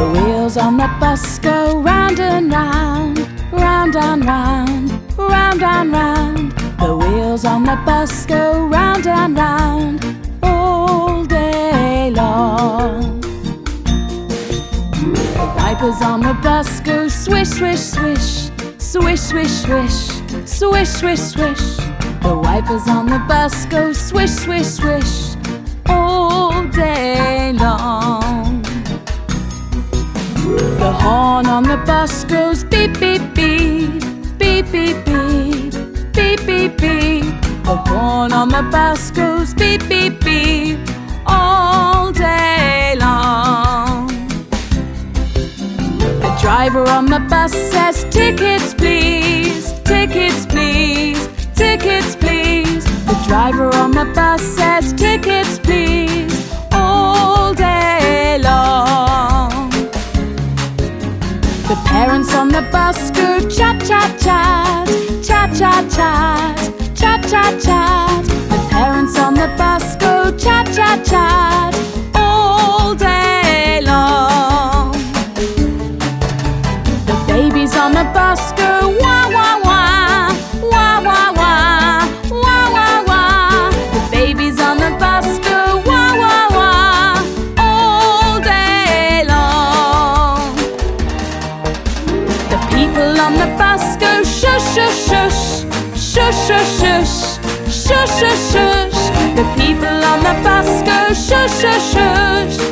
wheels on the bus go round and round, round and round, round and round. The wheels on the bus go round and round all day long. The wipers on the bus go swish, swish, swish, swish, swish, swish, swish, swish, swish. The wipers on the bus go swish, swish, swish all day Horn on the bus goes beep, beep, beep, beep, beep, beep, beep, beep, beep. The horn on the bus goes beep, beep, beep all day long. The driver on the bus says, Tickets, please, tickets, please, tickets, please. The driver on the bus says, The parents on the bus go chat, chat, chat, chat, chat, chat, chat, chat, chat. The parents on the bus go chat, chat, chat all day long. The babies on the bus go on the bus go shush, shush, shush, shush, shush, shush, shush, shush, shush. The people on the bus go shush, shush, shush.